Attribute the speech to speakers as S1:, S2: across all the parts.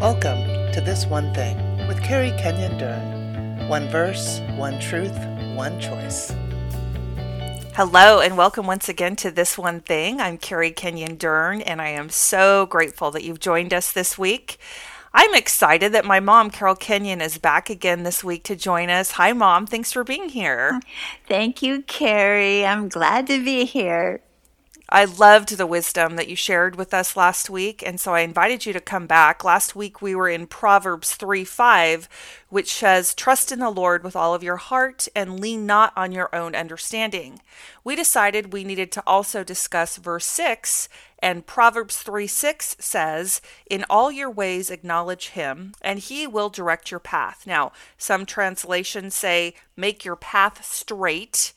S1: Welcome to This One Thing with Carrie Kenyon Dern. One verse, one truth, one choice.
S2: Hello, and welcome once again to This One Thing. I'm Carrie Kenyon Dern, and I am so grateful that you've joined us this week. I'm excited that my mom, Carol Kenyon, is back again this week to join us. Hi, Mom. Thanks for being here.
S3: Thank you, Carrie. I'm glad to be here.
S2: I loved the wisdom that you shared with us last week, and so I invited you to come back. Last week we were in Proverbs 3 5, which says, Trust in the Lord with all of your heart and lean not on your own understanding. We decided we needed to also discuss verse 6, and Proverbs 3 6 says, In all your ways acknowledge him, and he will direct your path. Now, some translations say, Make your path straight.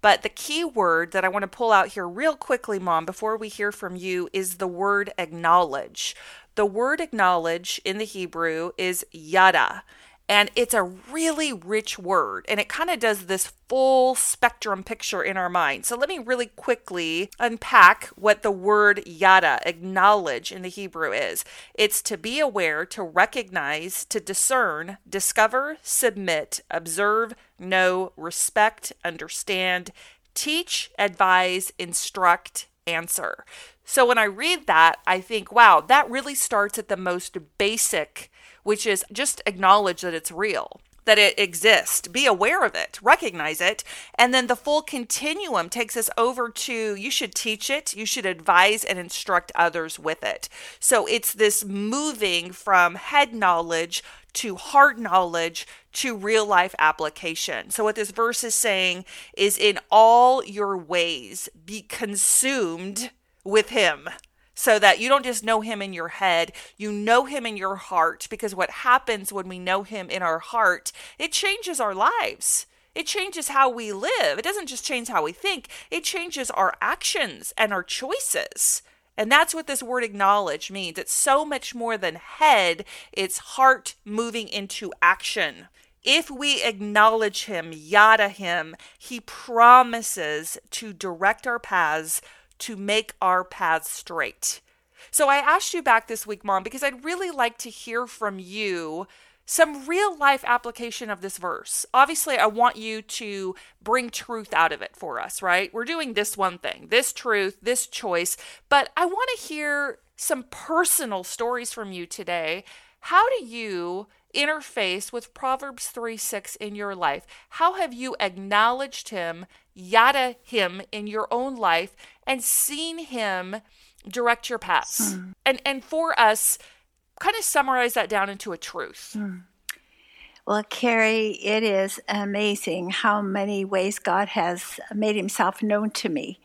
S2: But the key word that I want to pull out here real quickly, Mom, before we hear from you, is the word acknowledge. The word acknowledge in the Hebrew is yada. And it's a really rich word, and it kind of does this full spectrum picture in our mind. So let me really quickly unpack what the word yada, acknowledge in the Hebrew is. It's to be aware, to recognize, to discern, discover, submit, observe, know, respect, understand, teach, advise, instruct, answer. So when I read that, I think, wow, that really starts at the most basic which is just acknowledge that it's real that it exists, be aware of it, recognize it, and then the full continuum takes us over to you should teach it, you should advise and instruct others with it. So it's this moving from head knowledge to heart knowledge to real life application. So, what this verse is saying is in all your ways, be consumed with Him so that you don't just know him in your head, you know him in your heart. Because what happens when we know him in our heart, it changes our lives. It changes how we live. It doesn't just change how we think, it changes our actions and our choices. And that's what this word acknowledge means. It's so much more than head, it's heart moving into action. If we acknowledge him, yada him, he promises to direct our paths to make our paths straight. So I asked you back this week, Mom, because I'd really like to hear from you some real life application of this verse. Obviously, I want you to bring truth out of it for us, right? We're doing this one thing, this truth, this choice, but I want to hear some personal stories from you today. How do you interface with Proverbs 3 6 in your life? How have you acknowledged him, yada him in your own life, and seen him direct your paths. Mm. And and for us, kind of summarize that down into a truth. Mm.
S3: Well, Carrie, it is amazing how many ways God has made himself known to me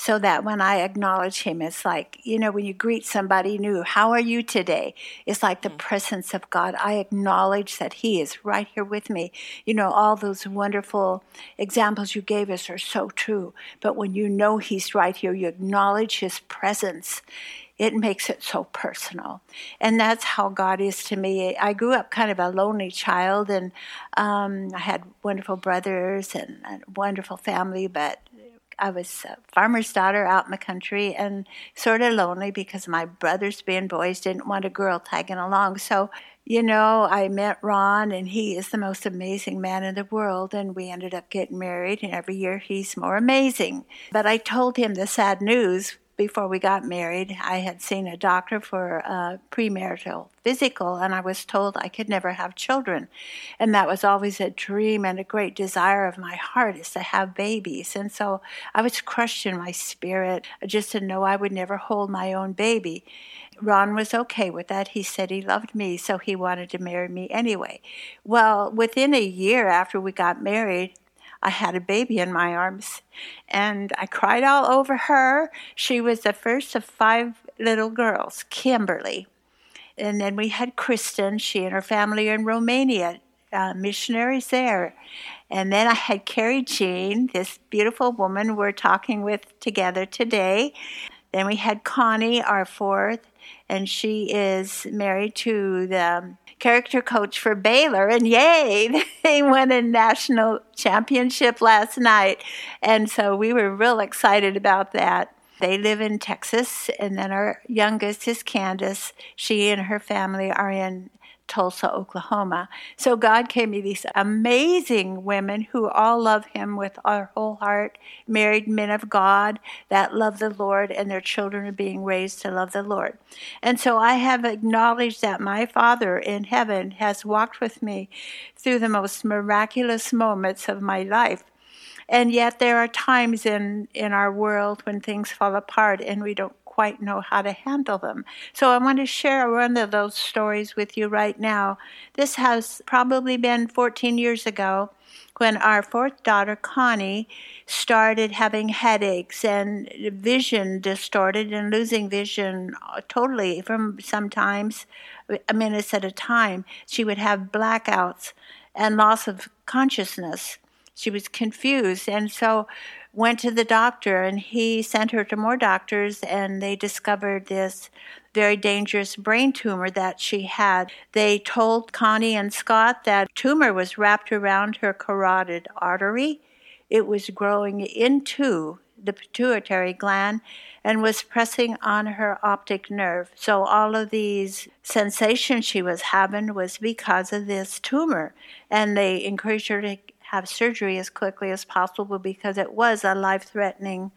S3: so that when I acknowledge him, it's like, you know, when you greet somebody new, how are you today? It's like the mm. presence of God. I acknowledge that he is right here with me. You know, all those wonderful examples you gave us are so true. But when you know he's right here, you acknowledge his presence it makes it so personal. And that's how God is to me. I grew up kind of a lonely child, and um, I had wonderful brothers and a wonderful family, but I was a farmer's daughter out in the country and sort of lonely because my brothers, being boys, didn't want a girl tagging along. So, you know, I met Ron, and he is the most amazing man in the world. And we ended up getting married, and every year he's more amazing. But I told him the sad news before we got married, I had seen a doctor for a premarital physical, and I was told I could never have children. And that was always a dream and a great desire of my heart is to have babies. And so I was crushed in my spirit just to know I would never hold my own baby. Ron was okay with that. He said he loved me, so he wanted to marry me anyway. Well, within a year after we got married, I had a baby in my arms and I cried all over her. She was the first of five little girls, Kimberly. And then we had Kristen. She and her family are in Romania, uh, missionaries there. And then I had Carrie Jean, this beautiful woman we're talking with together today. Then we had Connie, our fourth, and she is married to the um, character coach for Baylor, and yay, they won a national championship last night. And so we were real excited about that. They live in Texas, and then our youngest is Candace. She and her family are in Tulsa, Oklahoma. So God gave me these amazing women who all love Him with our whole heart, married men of God that love the Lord, and their children are being raised to love the Lord. And so I have acknowledged that my Father in heaven has walked with me through the most miraculous moments of my life. And yet, there are times in, in our world when things fall apart and we don't quite know how to handle them. So I want to share one of those stories with you right now. This has probably been 14 years ago when our fourth daughter, Connie, started having headaches and vision distorted and losing vision totally from sometimes minutes at a time. She would have blackouts and loss of consciousness. She was confused. And so went to the doctor and he sent her to more doctors and they discovered this very dangerous brain tumor that she had. They told Connie and Scott that tumor was wrapped around her carotid artery. It was growing into the pituitary gland and was pressing on her optic nerve. So all of these sensations she was having was because of this tumor. And they encouraged her to have surgery as quickly as possible because it was a life threatening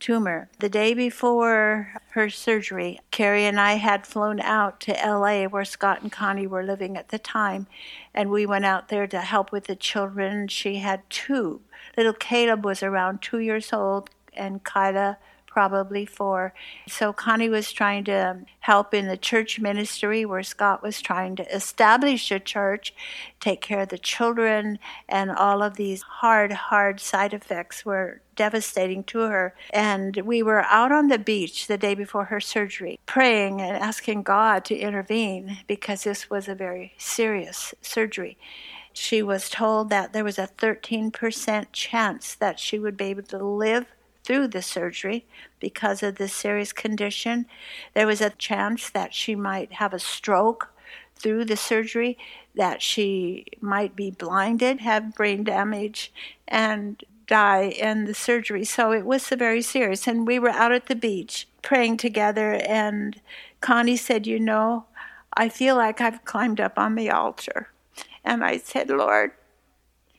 S3: tumor. The day before her surgery, Carrie and I had flown out to LA where Scott and Connie were living at the time, and we went out there to help with the children. She had two. Little Caleb was around two years old, and Kyla probably four. So Connie was trying to help in the church ministry where Scott was trying to establish a church, take care of the children, and all of these hard, hard side effects were devastating to her. And we were out on the beach the day before her surgery, praying and asking God to intervene because this was a very serious surgery she was told that there was a 13% chance that she would be able to live through the surgery because of this serious condition. There was a chance that she might have a stroke through the surgery, that she might be blinded, have brain damage, and die in the surgery. So it was very serious. And we were out at the beach praying together, and Connie said, You know, I feel like I've climbed up on the altar. And I said, Lord,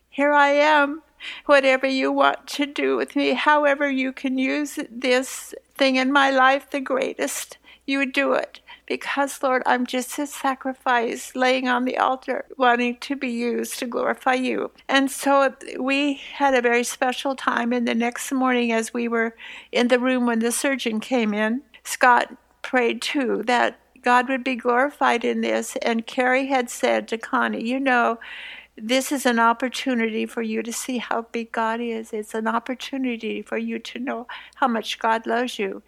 S3: here I am whatever you want to do with me, however you can use this thing in my life the greatest, you do it. Because, Lord, I'm just a sacrifice laying on the altar, wanting to be used to glorify you. And so we had a very special time. And the next morning, as we were in the room when the surgeon came in, Scott prayed too that God would be glorified in this. And Carrie had said to Connie, You know, this is an opportunity for you to see how big God is. It's an opportunity for you to know how much God loves you.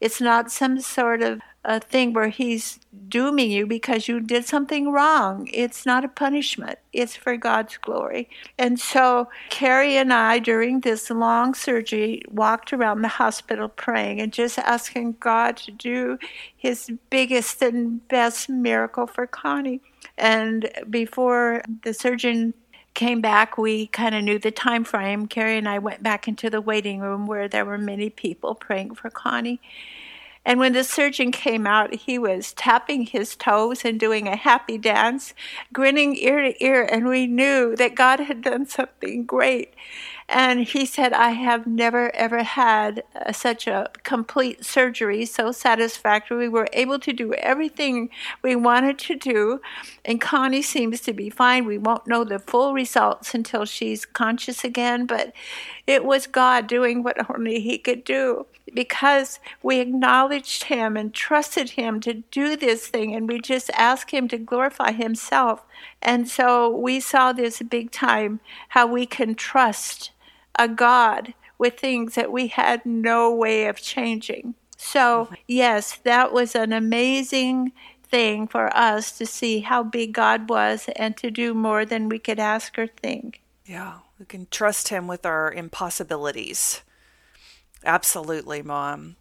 S3: It's not some sort of a thing where He's dooming you because you did something wrong. It's not a punishment, it's for God's glory. And so, Carrie and I, during this long surgery, walked around the hospital praying and just asking God to do His biggest and best miracle for Connie. And before the surgeon came back, we kind of knew the time frame. Carrie and I went back into the waiting room where there were many people praying for Connie. And when the surgeon came out, he was tapping his toes and doing a happy dance, grinning ear to ear, and we knew that God had done something great. And he said, I have never ever had uh, such a complete surgery, so satisfactory. We were able to do everything we wanted to do, and Connie seems to be fine. We won't know the full results until she's conscious again, but it was God doing what only He could do because we acknowledged Him and trusted Him to do this thing, and we just asked Him to glorify Himself. And so we saw this big time how we can trust a God with things that we had no way of changing. So, yes, that was an amazing thing for us to see how big God was and to do more than we could ask or think.
S2: Yeah, we can trust Him with our impossibilities. Absolutely, Mom.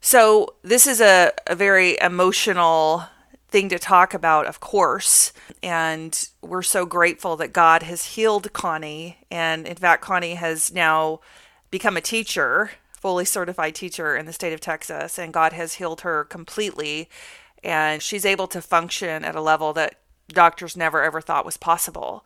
S2: So, this is a, a very emotional thing to talk about, of course. And we're so grateful that God has healed Connie. And in fact, Connie has now become a teacher fully certified teacher in the state of Texas, and God has healed her completely. And she's able to function at a level that doctors never ever thought was possible.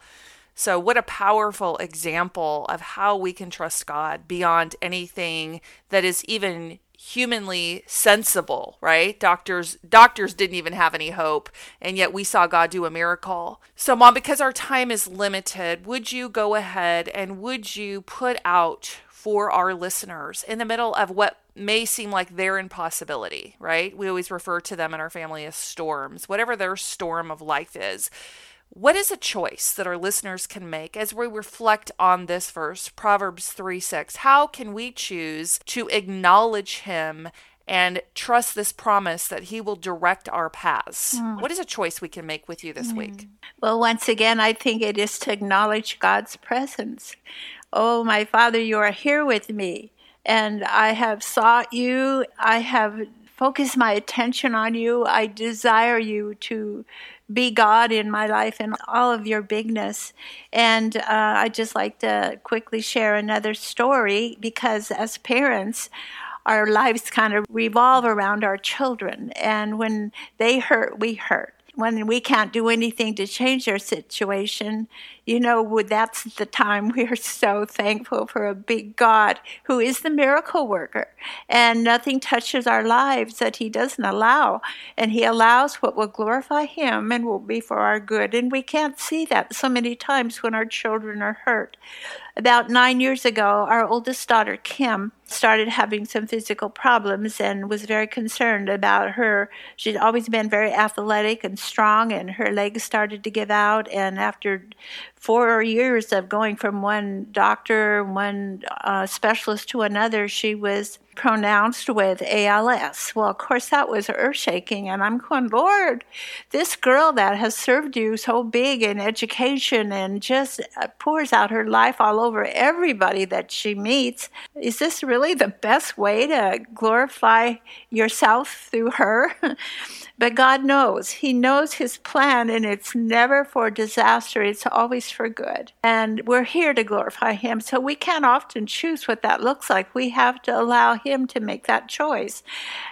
S2: So, what a powerful example of how we can trust God beyond anything that is even humanly sensible, right? Doctors doctors didn't even have any hope, and yet we saw God do a miracle. So, mom, because our time is limited, would you go ahead and would you put out for our listeners in the middle of what may seem like their impossibility, right? We always refer to them in our family as storms, whatever their storm of life is. What is a choice that our listeners can make as we reflect on this verse, Proverbs 3 6? How can we choose to acknowledge Him and trust this promise that He will direct our paths? Mm. What is a choice we can make with you this mm. week?
S3: Well, once again, I think it is to acknowledge God's presence. Oh, my Father, you are here with me, and I have sought you. I have focused my attention on you. I desire you to be God in my life and all of your bigness. And uh, I'd just like to quickly share another story because as parents, our lives kind of revolve around our children. And when they hurt, we hurt when we can't do anything to change their situation, you know, that's the time we're so thankful for a big God who is the miracle worker. And nothing touches our lives that He doesn't allow. And He allows what will glorify Him and will be for our good. And we can't see that so many times when our children are hurt. About nine years ago, our oldest daughter, Kim, started having some physical problems and was very concerned about her. She'd always been very athletic and strong, and her legs started to give out. And after four years of going from one doctor, one uh, specialist to another, she was pronounced with ALS. Well, of course, that was earth shaking. And I'm going, Lord, this girl that has served you so big in education and just uh, pours out her life all over everybody that she meets, is this really the best way to glorify yourself through her? But God knows. He knows His plan, and it's never for disaster, it's always for good. And we're here to glorify Him. So we can't often choose what that looks like. We have to allow Him to make that choice.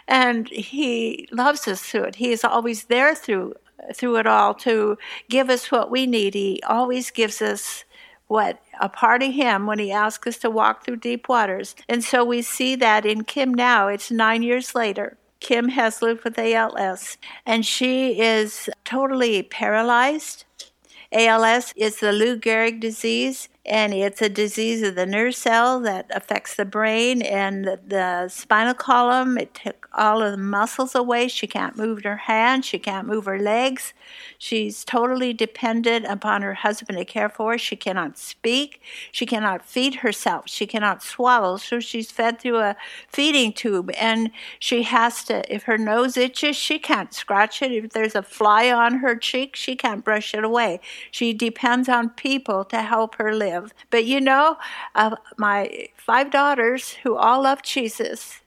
S3: And He loves us through it. He is always there through through it all to give us what we need. He always gives us what a part of him when he asks us to walk through deep waters. And so we see that in Kim now. It's nine years later. Kim has lived with ALS, and she is totally paralyzed. ALS is the Lou Gehrig disease, and it's a disease of the nerve cell that affects the brain and the, the, spinal column. It took all of the muscles away. She can't move her hands, she can't move her legs. She's totally dependent upon her husband to care for her. She cannot speak. She cannot feed herself. She cannot swallow. So she's fed through a feeding tube, and she has to. If her nose itches, she can't scratch it. If there's a fly on her cheek, she can't brush it away. She depends on people to help her live live. But you know, uh, my five daughters who all love Jesus,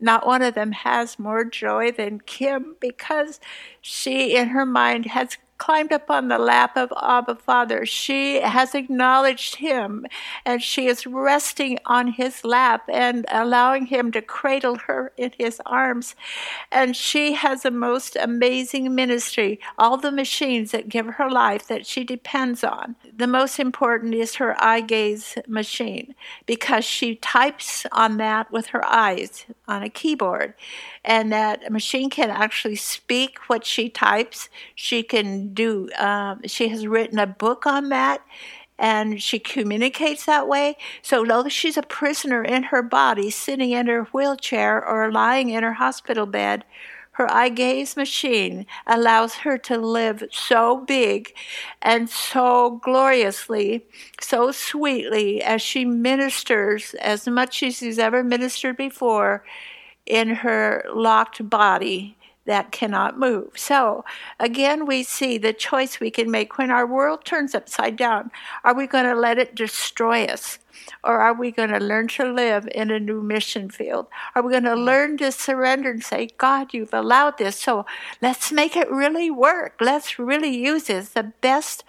S3: not one of them has more joy than Kim because she, in her mind, has climbed up on the lap of Abba Father. She has acknowledged him and she is resting on his lap and allowing him to cradle her in his arms. And she has a most amazing ministry, all the machines that give her life that she depends on. The most important is her eye gaze machine because she types on that with her eyes on a keyboard and that machine can actually speak what she types. She can do, um, she has written a book on that and she communicates that way. So, though she's a prisoner in her body, sitting in her wheelchair or lying in her hospital bed, her eye gaze machine allows her to live so big and so gloriously, so sweetly as she ministers as much as she's ever ministered before in her locked body that cannot move. So, again, we see the choice we can make when our world turns upside down. Are we going to let it destroy us? Or are we going to learn to live in a new mission field? Are we going to mm. learn to surrender and say, God, you've allowed this, so let's make it really work. Let's really use this the best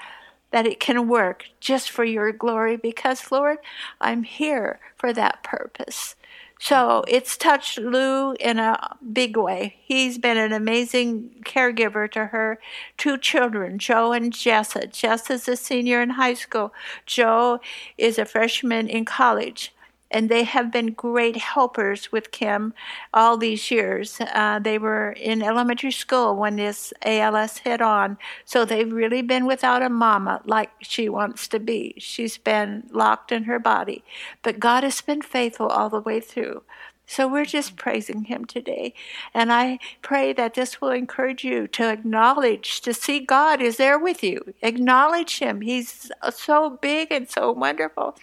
S3: that it can work just for your glory because, Lord, I'm here for that purpose So it's touched Lou in a big way. He's been an amazing caregiver to her two children, Joe and Jessa. Jess is a senior in high school. Joe is a freshman in college and they have been great helpers with Kim all these years. Uh, they were in elementary school when this ALS hit on, so they've really been without a mama like she wants to be. She's been locked in her body, but God has been faithful all the way through. So we're just praising him today. And I pray that this will encourage you to acknowledge, to see God is there with you. Acknowledge him. He's so big and so wonderful.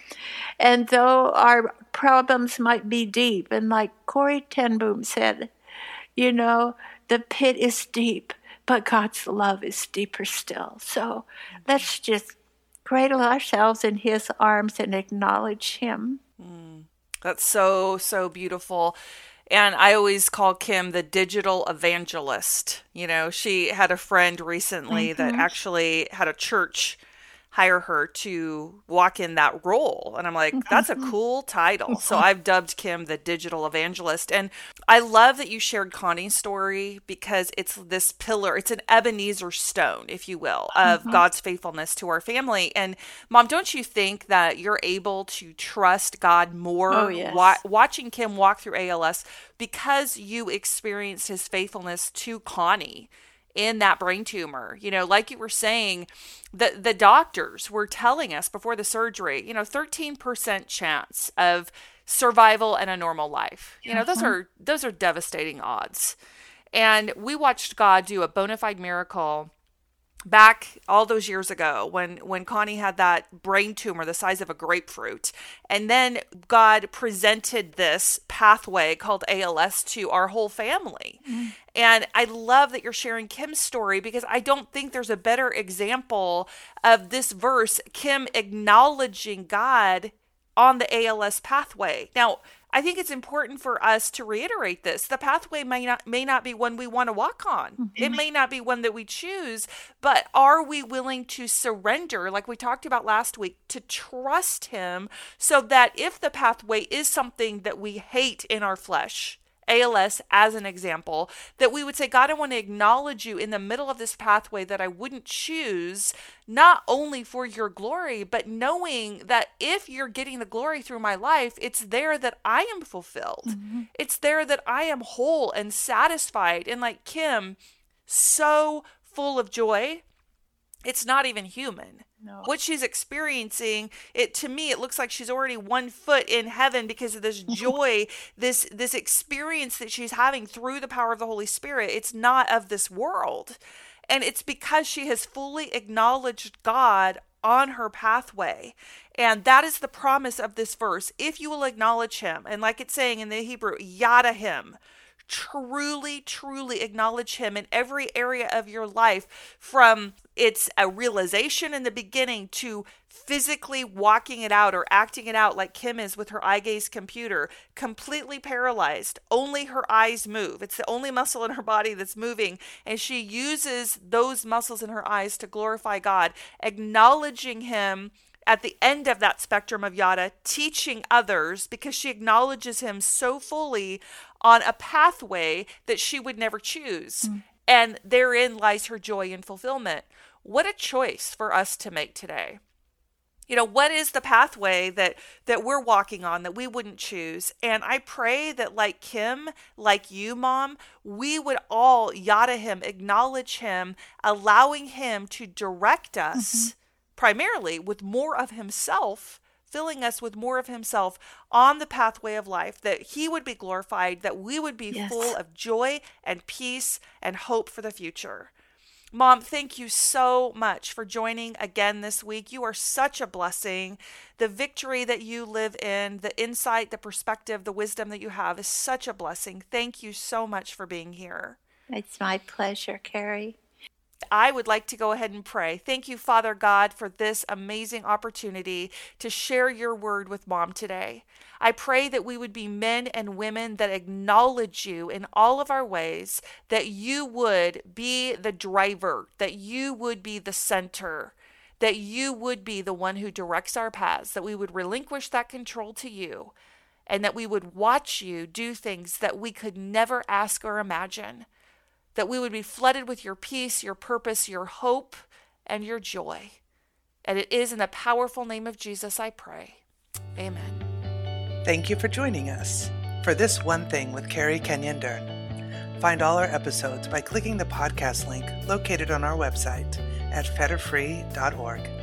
S3: And though our problems might be deep, and like Corrie ten Boom said, you know, the pit is deep, but God's love is deeper still. So let's just cradle ourselves in his arms and acknowledge him.
S2: Mm. That's so, so beautiful. And I always call Kim the digital evangelist. You know, she had a friend recently mm-hmm. that actually had a church hire her to walk in that role. And I'm like, that's a cool title. So I've dubbed Kim the digital evangelist. And I love that you shared Connie's story because it's this pillar, it's an Ebenezer stone, if you will, of mm-hmm. God's faithfulness to our family. And mom, don't you think that you're able to trust God more
S3: oh, yes.
S2: wa- watching Kim walk through ALS because you experienced his faithfulness to Connie? In that brain tumor. You know, like you were saying, the the doctors were telling us before the surgery, you know, 13% chance of survival and a normal life. You know, those uh-huh. are those are devastating odds. And we watched God do a bona fide miracle back all those years ago when when Connie had that brain tumor the size of a grapefruit and then God presented this pathway called ALS to our whole family. Mm. And I love that you're sharing Kim's story because I don't think there's a better example of this verse Kim acknowledging God on the ALS pathway. Now, I think it's important for us to reiterate this. The pathway may not may not be one we want to walk on. Mm-hmm. It may not be one that we choose, but are we willing to surrender like we talked about last week to trust him so that if the pathway is something that we hate in our flesh, ALS as an example, that we would say, God, I want to acknowledge you in the middle of this pathway that I wouldn't choose, not only for your glory, but knowing that if you're getting the glory through my life, it's there that I am fulfilled. Mm-hmm. It's there that I am whole and satisfied. And like Kim, so full of joy, it's not even human. No. What she's experiencing, it to me, it looks like she's already one foot in heaven because of this joy, this this experience that she's having through the power of the Holy Spirit. It's not of this world. And it's because she has fully acknowledged God on her pathway. And that is the promise of this verse. If you will acknowledge him, and like it's saying in the Hebrew, yada him, truly, truly acknowledge Him in every area of your life from it's a realization in the beginning to physically walking it out or acting it out like Kim is with her eye gaze computer, completely paralyzed. Only her eyes move. It's the only muscle in her body that's moving. And she uses those muscles in her eyes to glorify God, acknowledging Him at the end of that spectrum of yada, teaching others because she acknowledges him so fully on a pathway that she would never choose. Mm. And therein lies her joy and fulfillment. What a choice for us to make today. You know, what is the pathway that that we're walking on that we wouldn't choose? And I pray that like Kim, like you mom, we would all yada him, acknowledge him, allowing him to direct us. Mm-hmm primarily with more of himself, filling us with more of himself on the pathway of life, that he would be glorified, that we would be yes. full of joy and peace and hope for the future. Mom, thank you so much for joining again this week. You are such a blessing. The victory that you live in, the insight, the perspective, the wisdom that you have is such a blessing. Thank you so much for being here.
S3: It's my pleasure, Carrie.
S2: I would like to go ahead and pray. Thank you, Father God, for this amazing opportunity to share your word with mom today. I pray that we would be men and women that acknowledge you in all of our ways, that you would be the driver, that you would be the center, that you would be the one who directs our paths, that we would relinquish that control to you and that we would watch you do things that we could never ask or imagine, that we would be flooded with your peace, your purpose, your hope, and your joy. And it is in the powerful name of Jesus I pray. Amen.
S1: Thank you for joining us for This One Thing with Carrie Kenyon Dern. Find all our episodes by clicking the podcast link located on our website at fetterfree.org.